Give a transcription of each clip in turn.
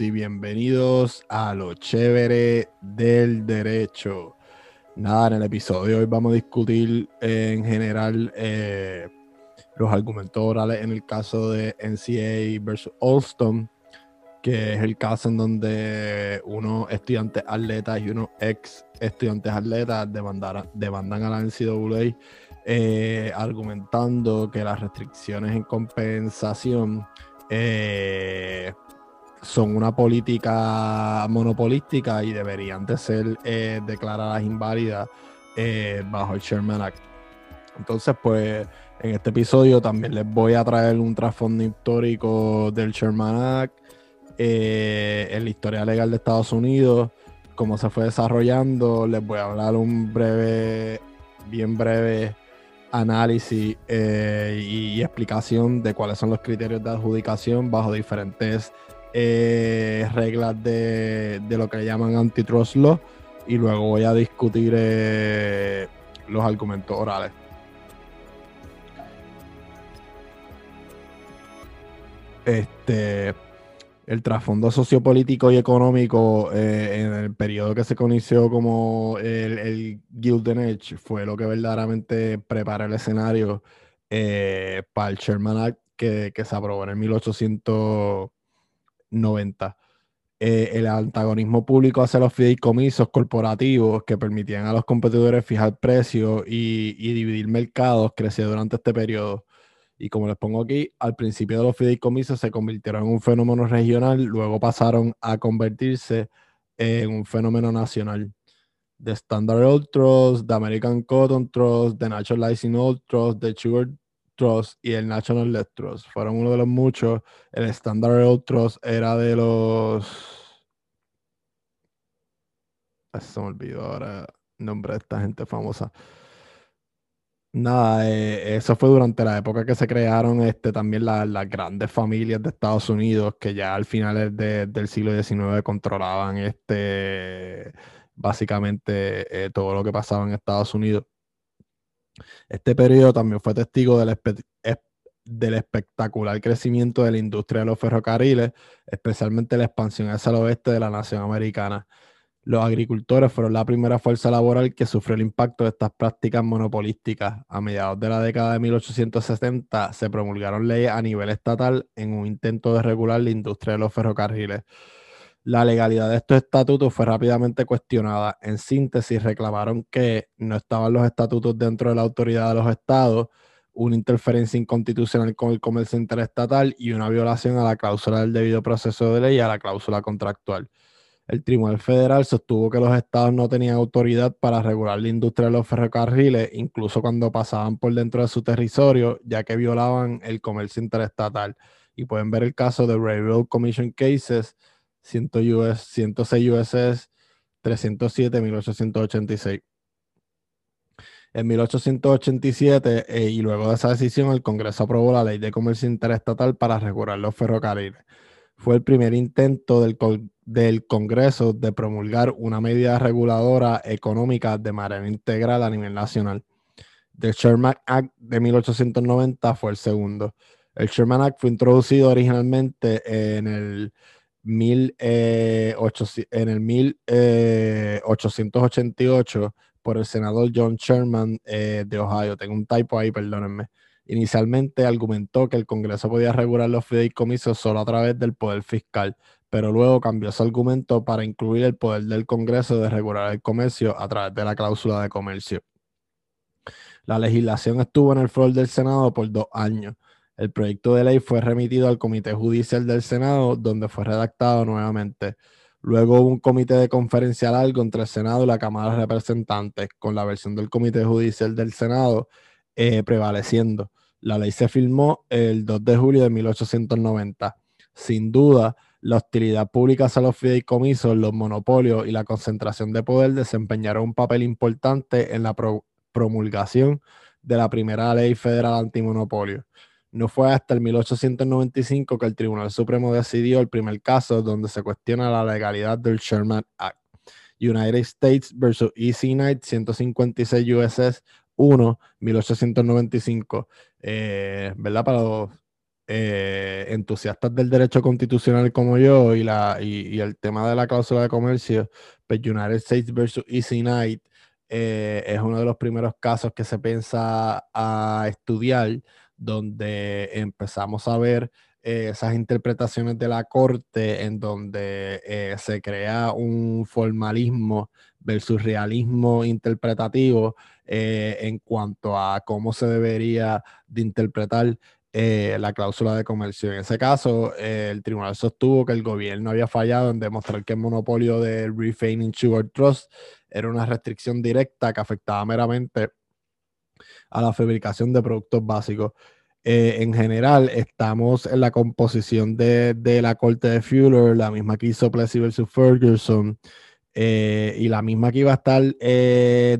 y bienvenidos a lo chévere del derecho. Nada, en el episodio de hoy vamos a discutir eh, en general eh, los argumentos orales en el caso de NCA versus Alstom, que es el caso en donde unos estudiantes atletas y unos ex estudiantes atletas demandan a la NCAA eh, argumentando que las restricciones en compensación son una política monopolística y deberían de ser eh, declaradas inválidas eh, bajo el Sherman Act. Entonces, pues en este episodio también les voy a traer un trasfondo histórico del Sherman Act, eh, en la historia legal de Estados Unidos, cómo se fue desarrollando. Les voy a hablar un breve, bien breve análisis y, y, explicación de cuáles son los criterios de adjudicación bajo diferentes eh, reglas de, lo que llaman antitrust law y luego voy a discutir eh, los argumentos orales. Este, el trasfondo sociopolítico y económico eh, en el periodo que se conoció como el, el Gilden Edge fue lo que verdaderamente prepara el escenario para el Sherman Act que, que, se aprobó en el 1800. 90. Eh, el antagonismo público hacia los fideicomisos corporativos que permitían a los competidores fijar precios y, dividir mercados creció durante este periodo. Y como les pongo aquí, al principio de los fideicomisos se convirtieron en un fenómeno regional, luego pasaron a convertirse en un fenómeno nacional. The Standard Oil Trust, The American Cotton Trust, The Nationalizing Oil Trust, The Sugar Y el National Trust. Fueron uno de los muchos. El Standard Oil Trust era de los. Se me olvidó ahora el nombre de esta gente famosa. Nada, eh, eso fue durante la época que se crearon este, también las grandes familias de Estados Unidos que ya al final del siglo XIX controlaban este, básicamente eh, todo lo que pasaba en Estados Unidos. Este periodo también fue testigo del, del, espectacular crecimiento de la industria de los ferrocarriles, especialmente la expansión hacia el oeste de la nación americana. Los agricultores fueron la primera fuerza laboral que sufrió el impacto de estas prácticas monopolísticas. A mediados de la década de 1860 se promulgaron leyes a nivel estatal en un intento de regular la industria de los ferrocarriles. La legalidad de estos estatutos fue rápidamente cuestionada. En síntesis, reclamaron que no estaban los estatutos dentro de la autoridad de los estados, una interferencia inconstitucional con el comercio interestatal y una violación a la cláusula del debido proceso de ley y a la cláusula contractual. El Tribunal Federal sostuvo que los estados no tenían autoridad para regular la industria de los ferrocarriles, incluso cuando pasaban por dentro de su territorio, ya que violaban el comercio interestatal. Y pueden ver el caso de Railroad Commission Cases, 106 USS 307 1886. En 1887, eh, y luego de esa decisión, el Congreso aprobó la Ley de Comercio Interestatal para regular los ferrocarriles. Fue el primer intento del, del Congreso de promulgar una medida reguladora económica de manera integral a nivel nacional. The Sherman Act de 1890 fue el segundo. El Sherman Act fue introducido originalmente en el eh, en el 1888 eh, por el senador John Sherman eh, de Ohio. Tengo un typo ahí, perdónenme. Inicialmente argumentó que el Congreso podía regular los fideicomisos solo a través del poder fiscal, pero luego cambió su argumento para incluir el poder del Congreso de regular el comercio a través de la cláusula de comercio. La legislación estuvo en el foro del Senado por dos años. El proyecto de ley fue remitido al Comité Judicial del Senado, donde fue redactado nuevamente. Luego hubo un comité de conferencia largo entre el Senado y la Cámara de Representantes, con la versión del Comité Judicial del Senado eh, prevaleciendo. La ley se firmó el 2 de julio de 1890. Sin duda, la hostilidad pública hacia los fideicomisos, los monopolios y la concentración de poder desempeñaron un papel importante en la promulgación de la primera ley federal antimonopolio. No fue hasta el 1895 que el Tribunal Supremo decidió el primer caso donde se cuestiona la legalidad del Sherman Act. United States versus Easy Knight 156 USS 1, 1895. ¿Verdad? Para los eh, entusiastas del derecho constitucional como yo y, la, y, el tema de la cláusula de comercio, pues United States versus Easy Knight eh, es uno de los primeros casos que se piensa a estudiar, donde empezamos a ver eh, esas interpretaciones de la corte en donde se crea un formalismo versus realismo interpretativo en cuanto a cómo se debería de interpretar eh, la cláusula de comercio. En ese caso, eh, el tribunal sostuvo que el gobierno había fallado en demostrar que el monopolio del Refaining Sugar Trust era una restricción directa que afectaba meramente a la fabricación de productos básicos. Eh, en general, estamos en la composición de, la corte de Fuller, la misma que hizo Plessy versus Ferguson, y la misma que iba a estar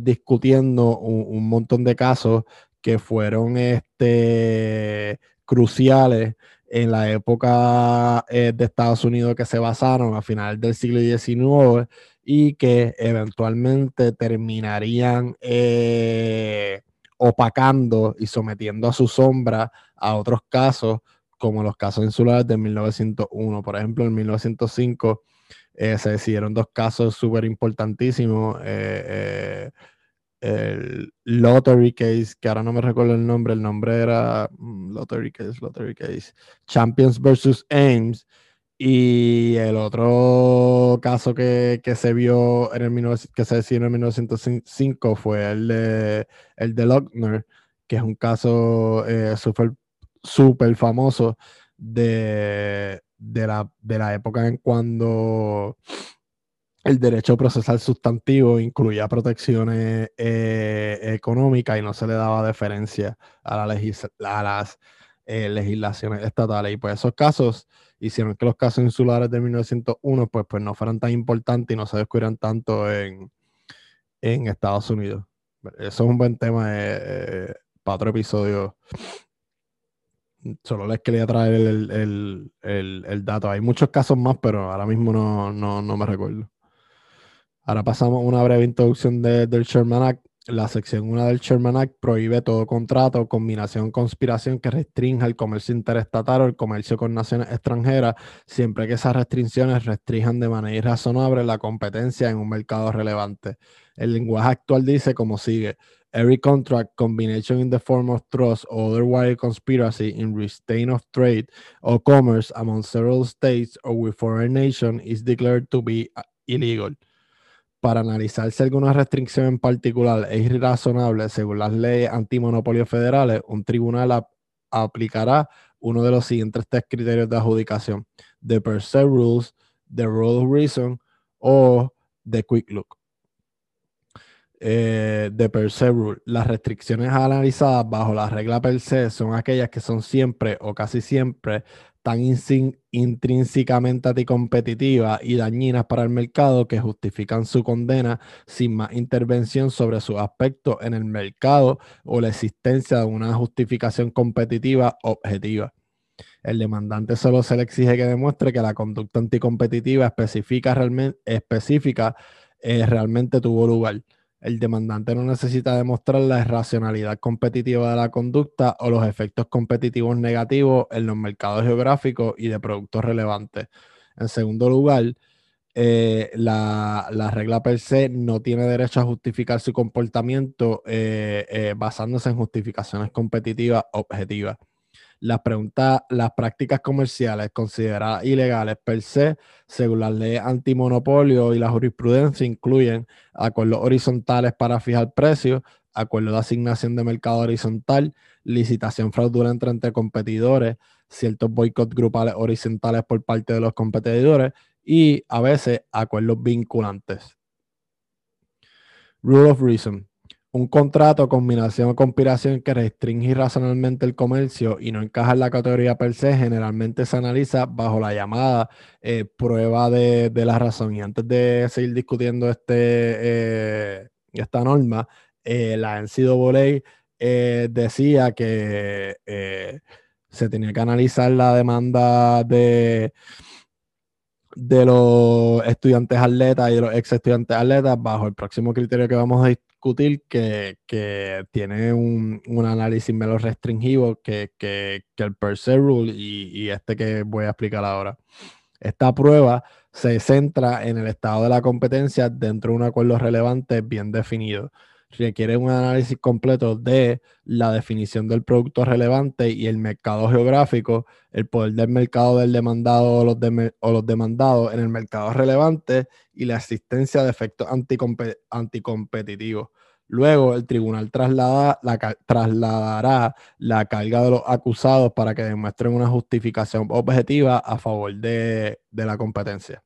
discutiendo un, montón de casos que fueron este, cruciales en la época eh, de Estados Unidos que se basaron a finales del siglo XIX y que eventualmente terminarían eh, opacando y sometiendo a su sombra a otros casos, como los casos insulares de 1901. Por ejemplo, en 1905 eh, se decidieron dos casos súper importantísimos el Lottery Case, que ahora no me recuerdo el nombre, el nombre era mm, Lottery Case, Lottery Case, Champions versus Ames. Y el otro caso que, se vio en el que se decidió en 1905 fue el de, el de Lochner, que es un caso eh, súper famoso de, de, la, de la época en cuando el derecho procesal sustantivo incluía protecciones eh, económicas y no se le daba deferencia a, las eh, legislaciones estatales. Y pues esos casos hicieron que los casos insulares de 1901 pues, pues no fueran tan importantes y no se descubrieran tanto en, Estados Unidos. Eso es un buen tema eh, para otro episodio. Solo les quería traer el, dato. Hay muchos casos más, pero ahora mismo no, no me recuerdo. Ahora pasamos a una breve introducción del Sherman Act. La sección 1 del Sherman Act prohíbe todo contrato, combinación, conspiración que restrinja el comercio interestatal o el comercio con naciones extranjeras, siempre que esas restricciones restrinjan de manera irrazonable la competencia en un mercado relevante. El lenguaje actual dice como sigue: Every contract, combination in the form of trust or otherwise conspiracy in restraint of trade or commerce among several states or with foreign nations is declared to be illegal para analizar si alguna restricción en particular es irrazonable según las leyes antimonopolio federales, un tribunal aplicará uno de los siguientes tres criterios de adjudicación: the per se rules, the rule of reason o the quick look. Eh, de per se rule. Las restricciones analizadas bajo la regla per se son aquellas que son siempre o casi siempre tan intrínsecamente anticompetitivas y dañinas para el mercado que justifican su condena sin más intervención sobre su aspecto en el mercado o la existencia de una justificación competitiva objetiva. El demandante solo se le exige que demuestre que la conducta anticompetitiva específica, realmente, eh, realmente tuvo lugar el demandante no necesita demostrar la irracionalidad competitiva de la conducta o los efectos competitivos negativos en los mercados geográficos y de productos relevantes. En segundo lugar, eh, la, regla per se no tiene derecho a justificar su comportamiento eh, eh, basándose en justificaciones competitivas objetivas las prácticas comerciales consideradas ilegales per se, según las leyes antimonopolio y la jurisprudencia, incluyen acuerdos horizontales para fijar precios, acuerdos de asignación de mercado horizontal, licitación fraudulenta entre competidores, ciertos boicots grupales horizontales por parte de los competidores y a veces acuerdos vinculantes. Rule of Reason un contrato, combinación o conspiración que restringe irracionalmente el comercio y no encaja en la categoría per se, generalmente se analiza bajo la llamada eh, prueba de, la razón. Y antes de seguir discutiendo este, eh, esta norma, eh, la NCAA decía que se tenía que analizar la demanda de de los estudiantes atletas y de los ex estudiantes atletas bajo el próximo criterio que vamos a discutir que, tiene un, análisis menos restringido que, el per se rule y, y este que voy a explicar ahora. Esta prueba se centra en el estado de la competencia dentro de un acuerdo relevante bien definido requiere un análisis completo de la definición del producto relevante y el mercado geográfico, el poder del mercado del demandado o los, demandados en el mercado relevante y la existencia de efectos anticompetitivos. Luego, el tribunal trasladará la carga de los acusados para que demuestren una justificación objetiva a favor de la competencia.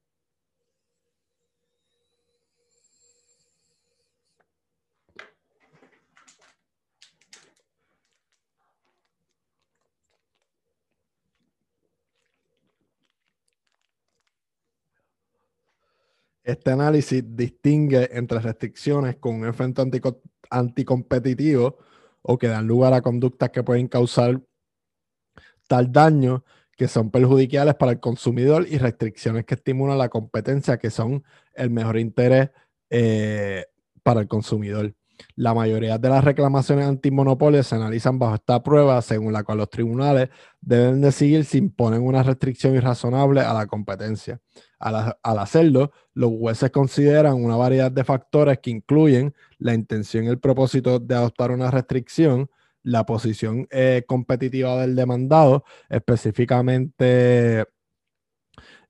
Este análisis distingue entre restricciones con un efecto anticompetitivo o que dan lugar a conductas que pueden causar tal daño que son perjudiciales para el consumidor y restricciones que estimulan la competencia que son el mejor interés eh, para el consumidor. La mayoría de las reclamaciones antimonopolio se analizan bajo esta prueba, según la cual los tribunales deben decidir si imponen una restricción irrazonable a la competencia. Al, hacerlo, los jueces consideran una variedad de factores que incluyen la intención y el propósito de adoptar una restricción, la posición eh, competitiva del demandado, específicamente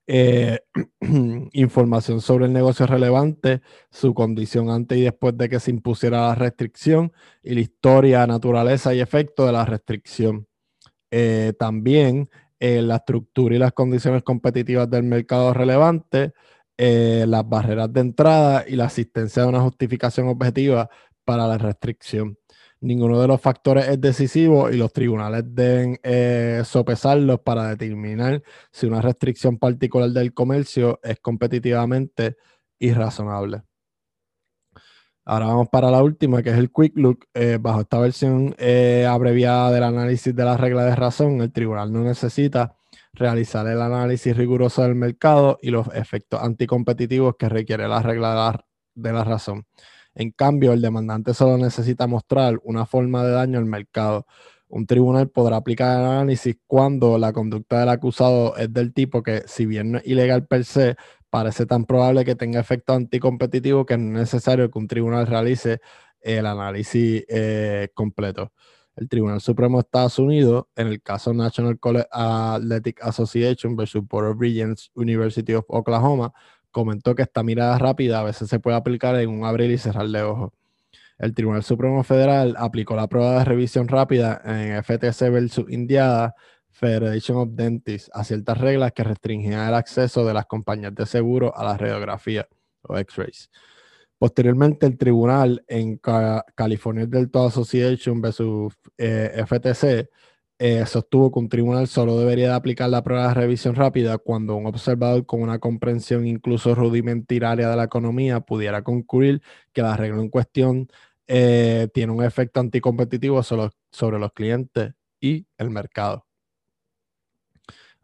eh, información sobre el negocio relevante, su condición antes y después de que se impusiera la restricción y la historia, naturaleza y efecto de la restricción. Eh, también eh, la estructura y las condiciones competitivas del mercado relevante, las barreras de entrada y la asistencia de una justificación objetiva para la restricción ninguno de los factores es decisivo y los tribunales deben eh, sopesarlos para determinar si una restricción particular del comercio es competitivamente irrazonable. Ahora vamos para la última, que es el Quick Look. Eh, bajo esta versión eh, abreviada del análisis de la regla de razón, el tribunal no necesita realizar el análisis riguroso del mercado y los efectos anticompetitivos que requiere la regla de la razón. En cambio, el demandante solo necesita mostrar una forma de daño al mercado. Un tribunal podrá aplicar el análisis cuando la conducta del acusado es del tipo que, si bien no es ilegal per se, parece tan probable que tenga efecto anticompetitivo que no es necesario que un tribunal realice el análisis eh, completo. El Tribunal Supremo de Estados Unidos, en el caso National College Athletic Association versus Board of Regents University of Oklahoma, comentó que esta mirada rápida a veces se puede aplicar en un abrir y cerrar de ojos. El Tribunal Supremo Federal aplicó la prueba de revisión rápida en FTC versus Indiana Federation of Dentists a ciertas reglas que restringían el acceso de las compañías de seguro a la radiografía o X-rays. Posteriormente, el tribunal en California Dental Association versus eh, FTC eh, sostuvo que un tribunal solo debería de aplicar la prueba de revisión rápida cuando un observador con una comprensión incluso rudimentaria de la economía pudiera concluir que la regla en cuestión eh, tiene un efecto anticompetitivo sobre los clientes y el mercado.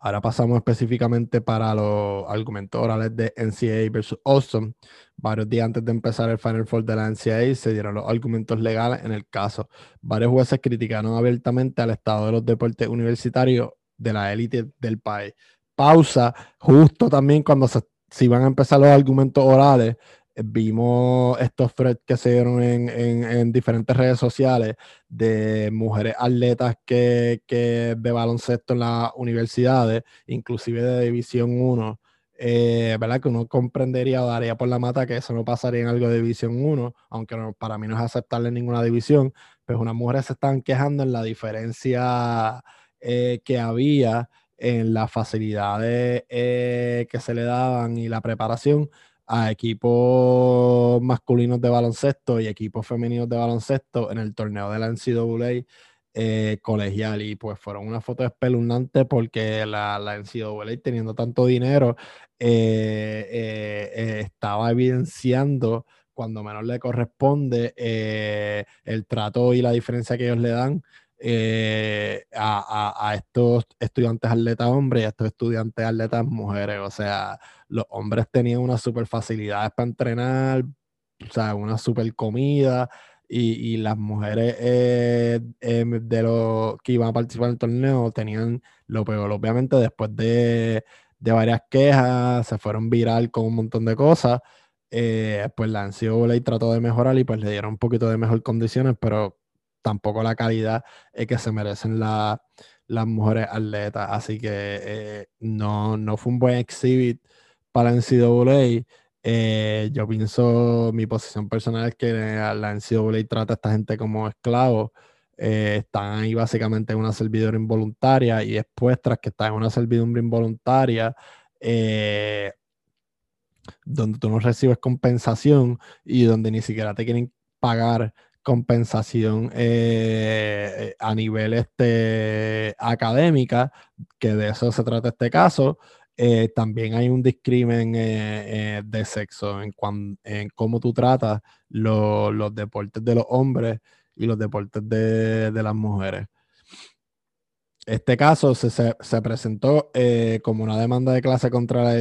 Ahora pasamos específicamente para los argumentos orales de NCAA versus Austin. Varios días antes de empezar el Final Four de la NCAA se dieron los argumentos legales en el caso. Varios jueces criticaron abiertamente al estado de los deportes universitarios de la élite del país. Pausa, justo también cuando se, se iban a empezar los argumentos orales, vimos estos threads que se dieron en, diferentes redes sociales de mujeres atletas que, de baloncesto en las universidades, inclusive de División 1, eh, ¿verdad? Que uno comprendería o daría por la mata que eso no pasaría en algo de División 1, aunque para mí no es aceptable en ninguna división, pues unas mujeres se están quejando en la diferencia eh, que había en las facilidades eh, que se le daban y la preparación a equipos masculinos de baloncesto y equipos femeninos de baloncesto en el torneo de la NCAA eh, colegial. Y pues fueron una foto espeluznante porque la, la NCAA teniendo tanto dinero eh, eh, estaba evidenciando cuando menos le corresponde el trato y la diferencia que ellos le dan eh, a, estos estudiantes atletas hombres y a estos estudiantes atletas mujeres. O sea, los hombres tenían unas super facilidades para entrenar o sea, una super comida y, las mujeres eh, em, de los que iban a participar en el torneo tenían lo peor. Obviamente, después de, varias quejas, se fueron viral con un montón de cosas. Eh, pues la NCAA trató de mejorar y pues le dieron un poquito de mejor condiciones, pero tampoco la calidad que se merecen las mujeres atletas. Así que eh, no, no fue un buen exhibit para la NCAA. Eh, yo pienso, mi posición personal es que la NCAA trata a esta gente como esclavos. Eh, están ahí básicamente en una servidumbre involuntaria y después, tras que están en una servidumbre involuntaria, eh, donde tú no recibes compensación y donde ni siquiera te quieren pagar compensación a nivel este, académica, que de eso se trata este caso. Eh, también hay un discrimen eh, eh, de sexo en, en cómo tú tratas los deportes de los hombres y los deportes de, las mujeres. Este caso se, presentó como una demanda de clase contra la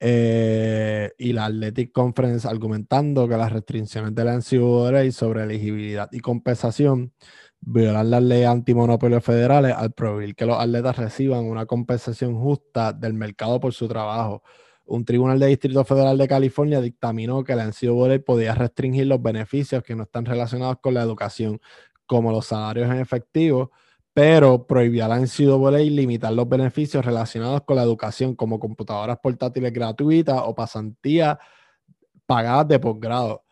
NCAA y la Athletic Conference argumentando que las restricciones de la NCAA sobre elegibilidad y compensación violar las leyes antimonopolios federales al prohibir que los atletas reciban una compensación justa del mercado por su trabajo. Un tribunal de Distrito Federal de California dictaminó que la NCAA podía restringir los beneficios que no están relacionados con la educación, como los salarios en efectivo, pero prohibía a la limitar los beneficios relacionados con la educación, como computadoras portátiles gratuitas o pasantías pagadas de posgrado.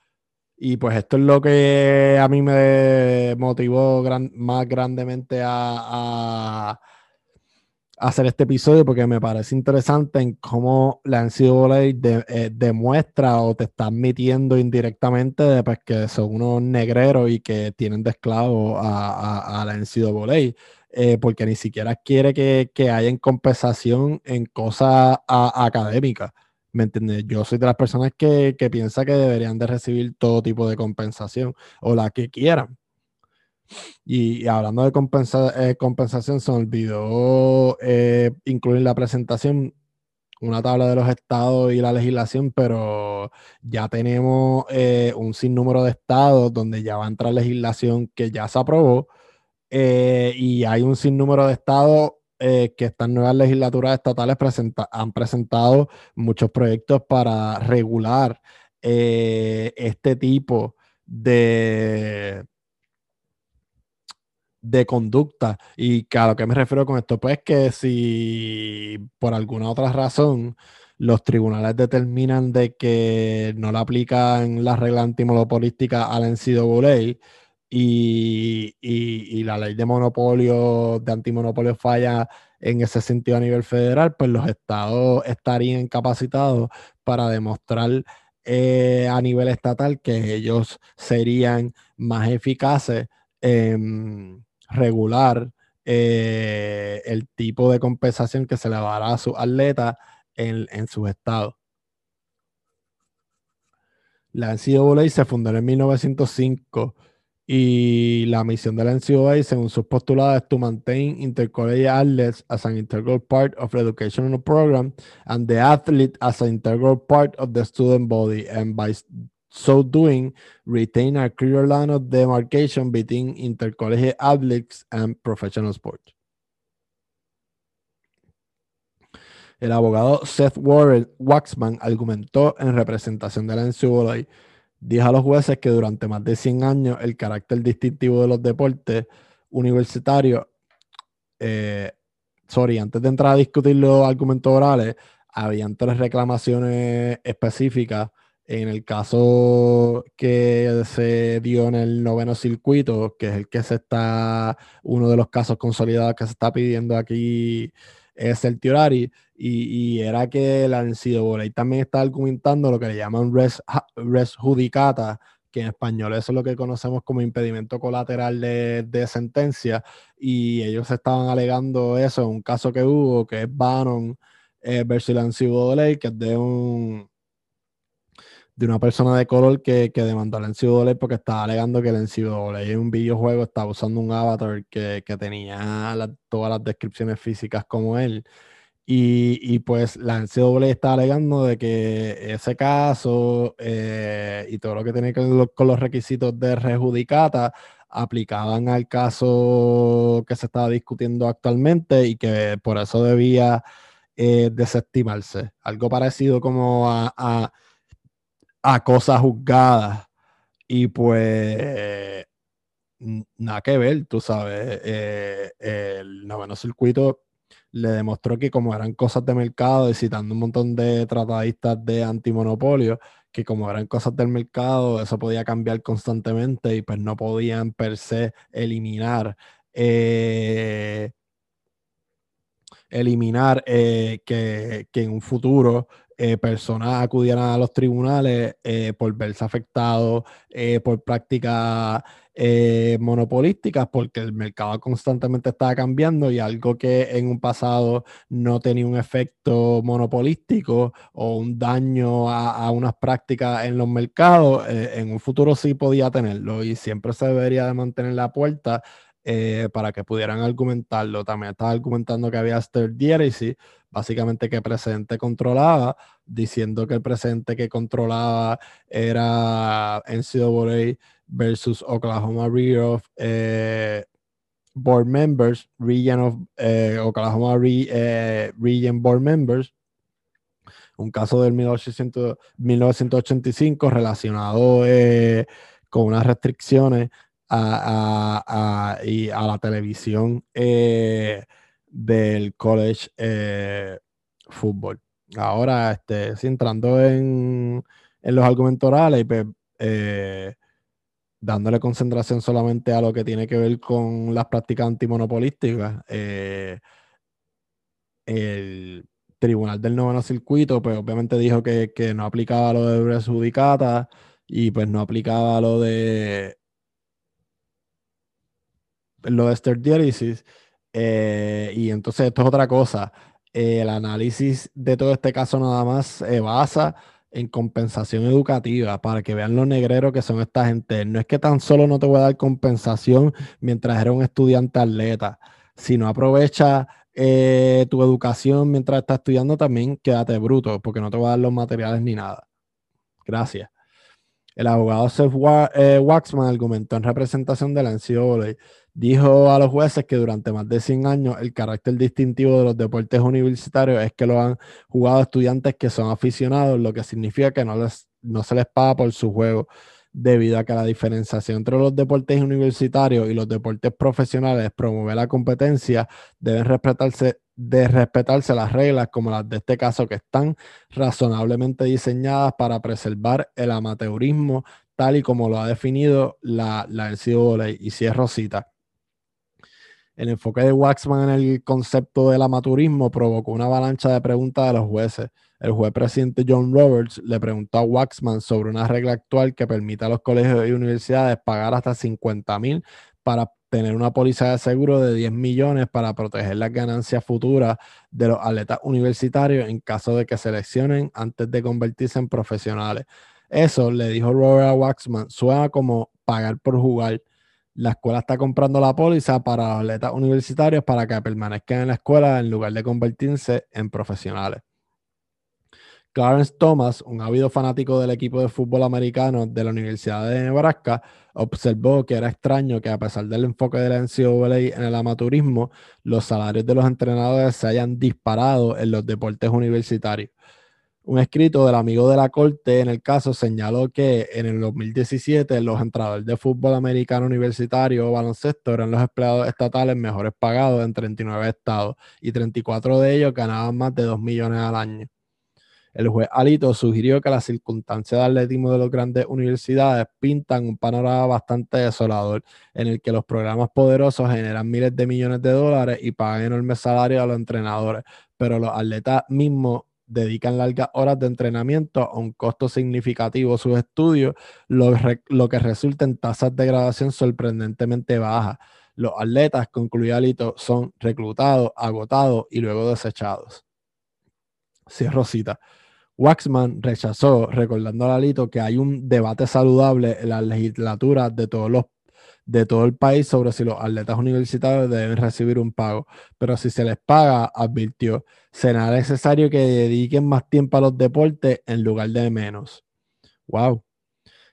Y pues esto es lo que a mí me motivó más grandemente a, hacer este episodio porque me parece interesante en cómo la NCAA eh, demuestra o te está admitiendo indirectamente de, pues, que son unos negreros y que tienen de esclavo a, la NCAA. Eh, porque ni siquiera quiere que, que haya compensación en cosas académicas. ¿Me entiendes? Yo soy de las personas que, que piensa que deberían de recibir todo tipo de compensación o la que quieran. Y, hablando de eh, compensación, se olvidó eh, incluir la presentación una tabla de los estados y la legislación, pero ya tenemos eh, un sinnúmero de estados donde ya va a entrar legislación que ya se aprobó y hay un sinnúmero de estados eh, que estas nuevas legislaturas estatales han presentado muchos proyectos para regular eh, este tipo de, de conducta. Y a lo que me refiero con esto, pues que si por alguna otra razón los tribunales determinan de que no le aplican la regla antimonopolística a la NCAA, y, y, la ley de monopolio, de antimonopolio falla en ese sentido a nivel federal, pues los estados estarían capacitados para demostrar eh, a nivel estatal que ellos serían más eficaces en regular eh, el tipo de compensación que se le dará a sus atletas en, en sus estados. La NCAA se fundó en 1905 y la misión de la NCAA, según sus postulados, es to maintain intercollegiate athletes as an integral part of the educational program and the athlete as an integral part of the student body, and by so doing, retain a clear line of demarcation between intercollegiate athletes and professional sports. El abogado Seth Warren Waxman argumentó en representación de la NCAA Dijo a los jueces que durante más de 100 años el carácter distintivo de los deportes universitarios, eh, sorry, antes de entrar a discutir los argumentos orales, habían tres reclamaciones específicas. En el caso que se dio en el noveno circuito, que es el que se está, uno de los casos consolidados que se está pidiendo aquí es el Tiorari, y, era que la NCAA también está argumentando lo que le llaman res, judicata, que en español eso es lo que conocemos como impedimento colateral de, sentencia, y ellos estaban alegando eso en un caso que hubo, que es Bannon eh, versus la NCAA, que es de un de una persona de color que, que demandó a la NCAA porque estaba alegando que la NCAA en un videojuego estaba usando un avatar que, tenía todas las descripciones físicas como él Y, pues la NCAA está alegando de que ese caso eh, y todo lo que tiene que ver con los requisitos de rejudicata aplicaban al caso que se estaba discutiendo actualmente y que por eso debía eh, desestimarse. Algo parecido como a, cosas juzgadas. Y pues nada que ver, tú sabes, eh, el noveno circuito le demostró que como eran cosas de mercado, y citando un montón de tratadistas de antimonopolio, que como eran cosas del mercado, eso podía cambiar constantemente y pues no podían per se eliminar. Eh, eliminar eh, que, que, en un futuro eh, personas acudieran a los tribunales eh, por verse afectados eh, por prácticas monopolísticas, porque el mercado constantemente estaba cambiando y algo que en un pasado no tenía un efecto monopolístico o un daño a, a unas prácticas en los mercados, en un futuro sí podía tenerlo y siempre se debería de mantener la puerta para que pudieran argumentarlo. También estaba argumentando que había third sí básicamente que el presidente controlaba, diciendo que el presidente que controlaba era NCAA versus Oklahoma Region eh, Board Members, Region of eh, Oklahoma eh, Region Board Members, un caso del 1985 relacionado con unas restricciones a, a la televisión del college eh, fútbol. Ahora, este, entrando en, los argumentos orales, pues, eh, dándole concentración solamente a lo que tiene que ver con las prácticas antimonopolísticas, eh, el tribunal del noveno circuito, pues obviamente dijo que, no aplicaba lo de Bresudicata y pues no aplicaba lo de lo de esterdiólisis eh, y entonces esto es otra cosa. el análisis de todo este caso nada más se basa en compensación educativa para que vean lo negrero que son esta gente. No es que tan solo no te voy a dar compensación mientras eres un estudiante atleta, sino aprovecha eh, tu educación mientras estás estudiando también, quédate bruto, porque no te voy a dar los materiales ni nada. Gracias. El abogado Seth eh, Waxman argumentó en representación de la NCAA dijo a los jueces que durante más de 100 años el carácter distintivo de los deportes universitarios es que lo han jugado estudiantes que son aficionados, lo que significa que no, les, no se les paga por su juego, debido a que la diferenciación entre los deportes universitarios y los deportes profesionales promueve la competencia, deben respetarse de respetarse las reglas como las de este caso que están razonablemente diseñadas para preservar el amateurismo tal y como lo ha definido la, la NCAA. Y si es Rosita. El enfoque de Waxman en el concepto del amaturismo provocó una avalancha de preguntas de los jueces. El juez presidente John Roberts le preguntó a Waxman sobre una regla actual que permite a los colegios y universidades pagar hasta 50 mil para tener una póliza de seguro de 10 millones para proteger las ganancias futuras de los atletas universitarios en caso de que seleccionen antes de convertirse en profesionales. Eso, le dijo Robert a Waxman, suena como pagar por jugar la escuela está comprando la póliza para atletas universitarios para que permanezcan en la escuela en lugar de convertirse en profesionales. Clarence Thomas, un ávido fanático del equipo de fútbol americano de la Universidad de Nebraska, observó que era extraño que a pesar del enfoque de la NCAA en el amaturismo, los salarios de los entrenadores se hayan disparado en los deportes universitarios. Un escrito del amigo de la corte en el caso señaló que en el 2017 los entrenadores de fútbol americano universitario o baloncesto eran los empleados estatales mejores pagados en 39 estados y 34 de ellos ganaban más de 2 millones al año. El juez Alito sugirió que las circunstancias de atletismo de las grandes universidades pintan un panorama bastante desolador, en el que los programas poderosos generan miles de millones de dólares y pagan enormes salarios a los entrenadores, pero los atletas mismos dedican largas horas de entrenamiento a un costo significativo sus estudios, lo, que resulta en tasas de graduación sorprendentemente bajas. Los atletas, concluye Alito, son reclutados, agotados y luego desechados. Sí, Rosita. Waxman rechazó, recordando a Alito que hay un debate saludable en la legislatura de todos los de todo el país sobre si los atletas universitarios deben recibir un pago. Pero si se les paga, advirtió, será necesario que dediquen más tiempo a los deportes en lugar de menos. Wow.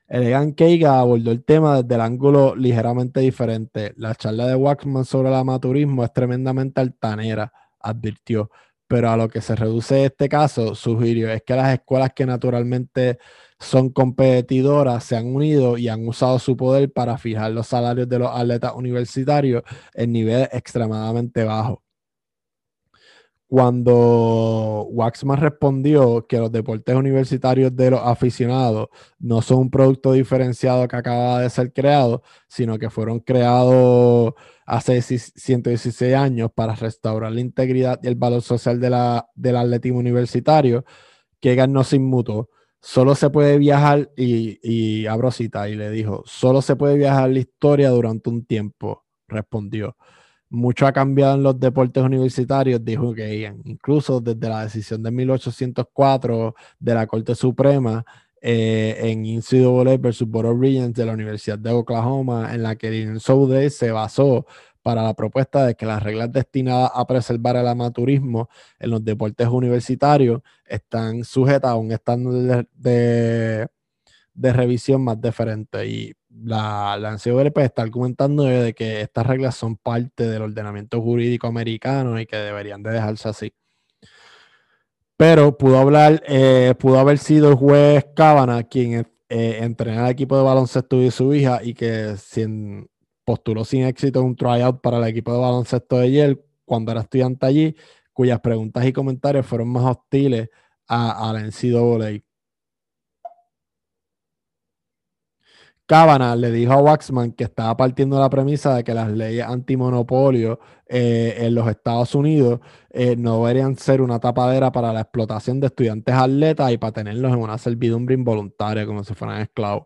Elegant Keiga abordó el tema desde el ángulo ligeramente diferente. La charla de Waxman sobre el amaturismo es tremendamente altanera, advirtió. Pero a lo que se reduce este caso, sugirió, es que las escuelas que naturalmente son competidoras se han unido y han usado su poder para fijar los salarios de los atletas universitarios en niveles extremadamente bajos cuando Waxman respondió que los deportes universitarios de los aficionados no son un producto diferenciado que acaba de ser creado, sino que fueron creados hace 116 años para restaurar la integridad y el valor social de del atletismo universitario, que no se inmutó. Solo se puede viajar, y, y cita, y le dijo, solo se puede viajar la historia durante un tiempo, respondió mucho ha cambiado en los deportes universitarios, dijo que incluso desde la decisión de 1804 de la Corte Suprema eh, en NCAA versus Board of Regents de la Universidad de Oklahoma, en la que el Souday se basó para la propuesta de que las reglas destinadas a preservar el amaturismo en los deportes universitarios están sujetas a un estándar de, de revisión más diferente. Y la, la está argumentando de que estas reglas son parte del ordenamiento jurídico americano y que deberían de dejarse así. Pero pudo hablar, eh, pudo haber sido el juez Cábana quien eh, entrenó al equipo de baloncesto de su hija y que sin, postuló sin éxito un tryout para el equipo de baloncesto de Yale cuando era estudiante allí, cuyas preguntas y comentarios fueron más hostiles a, a la NCAA. Cábana le dijo a Waxman que estaba partiendo la premisa de que las leyes antimonopolio eh, en los Estados Unidos eh, no deberían ser una tapadera para la explotación de estudiantes atletas y para tenerlos en una servidumbre involuntaria como si fueran esclavos.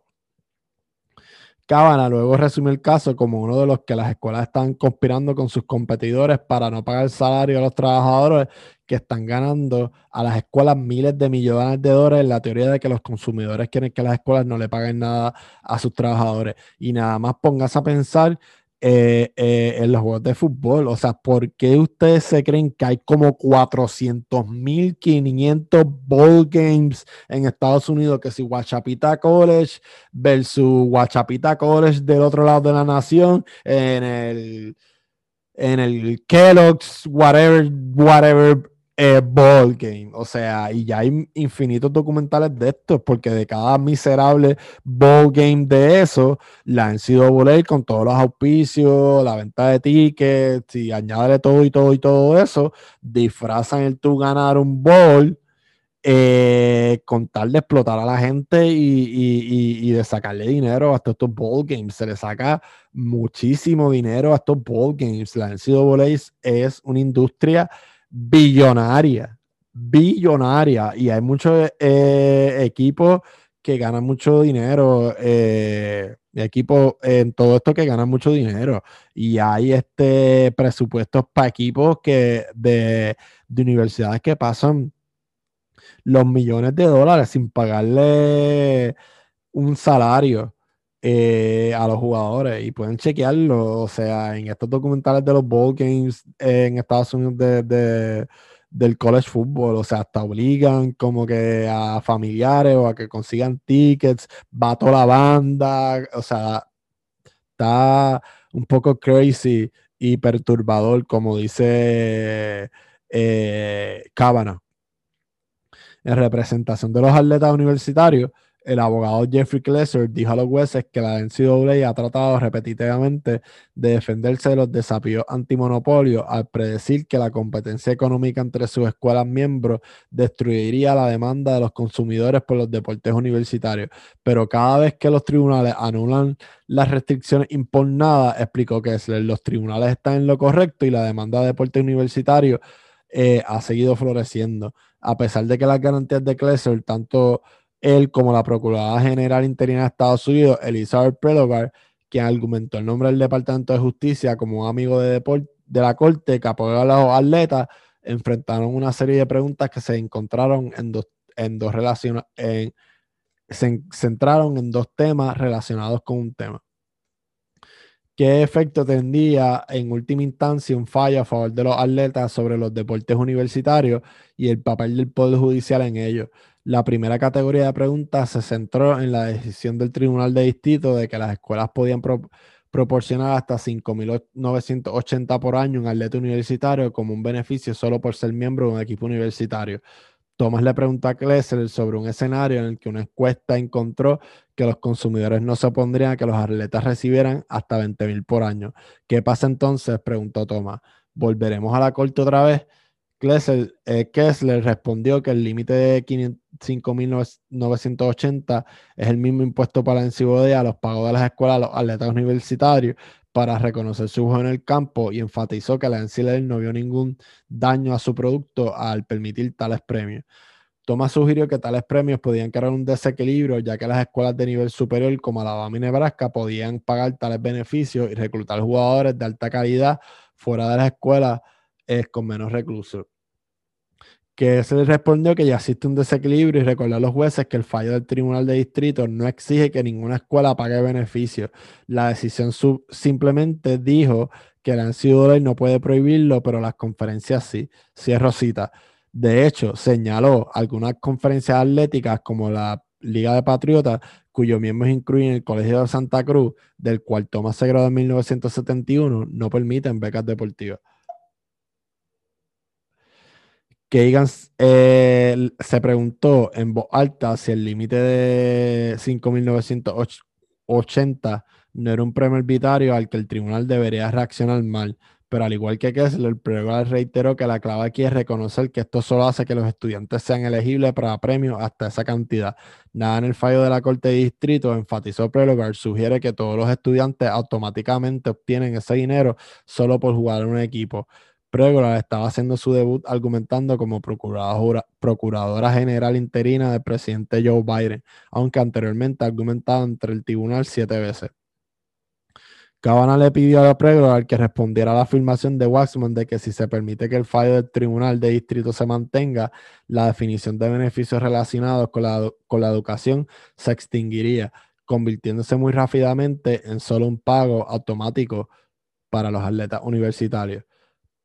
Cábana luego resumió el caso como uno de los que las escuelas están conspirando con sus competidores para no pagar el salario a los trabajadores que están ganando a las escuelas miles de millones de dólares en la teoría de que los consumidores quieren que las escuelas no le paguen nada a sus trabajadores. Y nada más pongas a pensar eh, eh, en los juegos de fútbol. O sea, ¿por qué ustedes se creen que hay como 400.500 ball games en Estados Unidos? Que si Guachapita College versus Guachapita College del otro lado de la nación en el en el Kellogg's, whatever, whatever eh, ball game. O sea, y ya hay infinitos documentales de esto, porque de cada miserable ball game de eso, la voler con todos los auspicios, la venta de tickets, y añade todo y todo y todo eso, disfrazan el tú ganar un ball. Eh, con tal de explotar a la gente y, de sacarle dinero a estos, ball games. Se le saca muchísimo dinero a estos ball games. La NCAA es una industria billonaria, billonaria. Y hay muchos eh, equipos que ganan mucho dinero, eh, equipos en todo esto que ganan mucho dinero. Y hay este presupuestos para equipos que de, de universidades que pasan los millones de dólares sin pagarle un salario. Eh, a los jugadores y pueden chequearlo, o sea, en estos documentales de los ball games en Estados Unidos de, del college football, o sea, hasta obligan como que a familiares o a que consigan tickets, va toda la banda, o sea, está un poco crazy y perturbador, como dice eh, En representación de los atletas universitarios, el abogado Jeffrey Klesser dijo a los jueces que la NCAA ha tratado repetitivamente de defenderse de los desafíos antimonopolio al predecir que la competencia económica entre sus escuelas miembros destruiría la demanda de los consumidores por los deportes universitarios. Pero cada vez que los tribunales anulan las restricciones impugnadas, explicó que los tribunales están en lo correcto y la demanda de deporte universitario eh, ha seguido floreciendo. A pesar de que las garantías de Klesser, tanto él como la Procuradora General Interina de Estados Unidos, Elizabeth Prelogar, quien argumentó el nombre del Departamento de Justicia como un amigo de, de la Corte que apoyó a los atletas, enfrentaron una serie de preguntas que se encontraron en dos, en dos relaciones, se centraron en dos temas relacionados con un tema. ¿Qué efecto tendría en última instancia un fallo a favor de los atletas sobre los deportes universitarios y el papel del Poder Judicial en ellos? La primera categoría de preguntas se centró en la decisión del Tribunal de Distrito de que las escuelas podían proporcionar hasta 5.980 por año un atleta universitario como un beneficio solo por ser miembro de un equipo universitario. Thomas le preguntó a Klesser sobre un escenario en el que una encuesta encontró que los consumidores no se opondrían a que los atletas recibieran hasta 20 mil por año. ¿Qué pasa entonces? preguntó Thomas. ¿Volveremos a la corte otra vez? Eh, Kessler respondió que el límite de 5.980 es el mismo impuesto para la a los pagos de las escuelas a los atletas universitarios para reconocer su juego en el campo y enfatizó que la NCAA no vio ningún daño a su producto al permitir tales premios. Thomas sugirió que tales premios podían crear un desequilibrio, ya que las escuelas de nivel superior como Alabama y Nebraska podían pagar tales beneficios y reclutar jugadores de alta calidad fuera de las escuelas eh, con menos reclusos que se le respondió que ya existe un desequilibrio y recordó a los jueces que el fallo del Tribunal de Distrito no exige que ninguna escuela pague beneficios. La decisión simplemente dijo que la NCAA no puede prohibirlo, pero las conferencias sí. Cierro cita. De hecho, señaló algunas conferencias atléticas como la Liga de Patriotas, cuyos miembros incluyen el Colegio de Santa Cruz, del cual Tomás se en 1971, no permiten becas deportivas. Kagan eh, se preguntó en voz alta si el límite de 5.980 no era un premio arbitrario al que el tribunal debería reaccionar mal. Pero al igual que Kessler, el pregoal reiteró que la clave aquí es reconocer que esto solo hace que los estudiantes sean elegibles para premios hasta esa cantidad. Nada en el fallo de la Corte de Distrito, enfatizó Prelogar, sugiere que todos los estudiantes automáticamente obtienen ese dinero solo por jugar en un equipo. Pregola estaba haciendo su debut argumentando como procuradora, general interina del presidente Joe Biden, aunque anteriormente ha argumentado entre el tribunal siete veces. Cabana le pidió a Pregola que respondiera a la afirmación de Waxman de que si se permite que el fallo del tribunal de distrito se mantenga, la definición de beneficios relacionados con la, con la educación se extinguiría, convirtiéndose muy rápidamente en solo un pago automático para los atletas universitarios.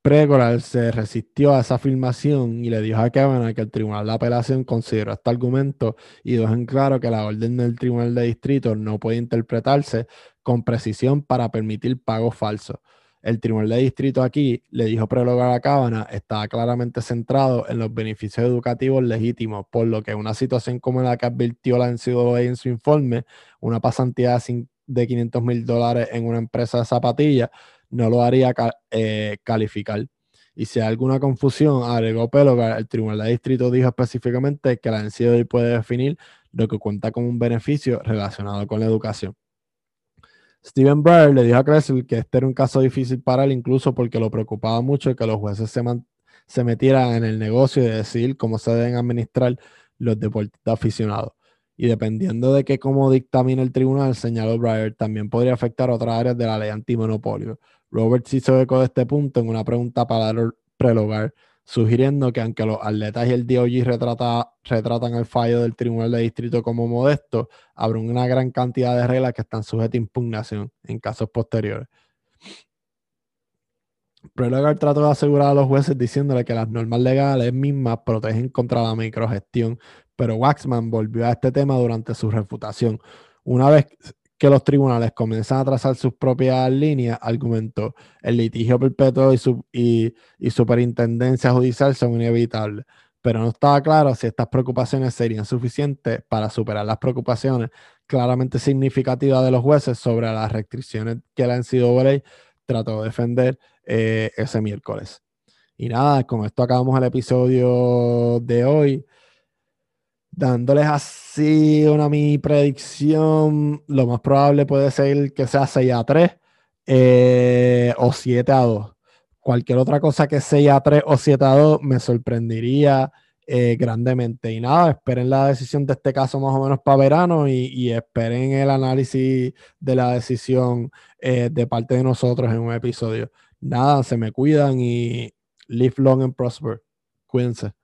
Pregoral se resistió a esa afirmación y le dijo a Kavanaugh que el Tribunal de Apelación consideró este argumento y dejó en claro que la orden del Tribunal de Distrito no puede interpretarse con precisión para permitir pagos falsos. El Tribunal de Distrito aquí, le dijo Pregoral a Kavanaugh, estaba claramente centrado en los beneficios educativos legítimos, por lo que una situación como la que advirtió la NCAA en su informe, una pasantía de 500 mil dólares en una empresa de zapatillas, no lo haría eh, calificar. Y si hay alguna confusión, agregó Pelogar, el Tribunal de Distrito dijo específicamente que la NCAA puede definir lo que cuenta como un beneficio relacionado con la educación. Steven Breyer le dijo a Kressel que este era un caso difícil para él, incluso porque lo preocupaba mucho que los jueces se, se metieran en el negocio de decidir cómo se deben administrar los deportistas aficionados. Y dependiendo de qué cómo dictamina el tribunal, señaló Breyer, también podría afectar otras áreas de la ley antimonopolio. Roberts hizo eco de este punto en una pregunta para el prelogar, sugiriendo que aunque los atletas y el DOG retratan el fallo del Tribunal de Distrito como modesto, habrá una gran cantidad de reglas que están sujetas a impugnación en casos posteriores. Prelogar trató de asegurar a los jueces diciéndole que las normas legales mismas protegen contra la microgestión, pero Waxman volvió a este tema durante su refutación. Una vez que los tribunales comienzan a trazar sus propias líneas, argumentó, el litigio perpetuo y, su, y, superintendencia judicial son inevitables, pero no estaba claro si estas preocupaciones serían suficientes para superar las preocupaciones claramente significativas de los jueces sobre las restricciones que la NCAA trató de defender eh, ese miércoles. Y nada, con esto acabamos el episodio de hoy dándoles así una mi predicción, lo más probable puede ser que sea 6 a 3 eh, o 7 a 2. Cualquier otra cosa que 6 a 3 o 7 a 2 me sorprendería eh, grandemente. Y nada, esperen la decisión de este caso más o menos para verano y, esperen el análisis de la decisión eh, de parte de nosotros en un episodio. Nada, se me cuidan y live long and prosper. Cuídense.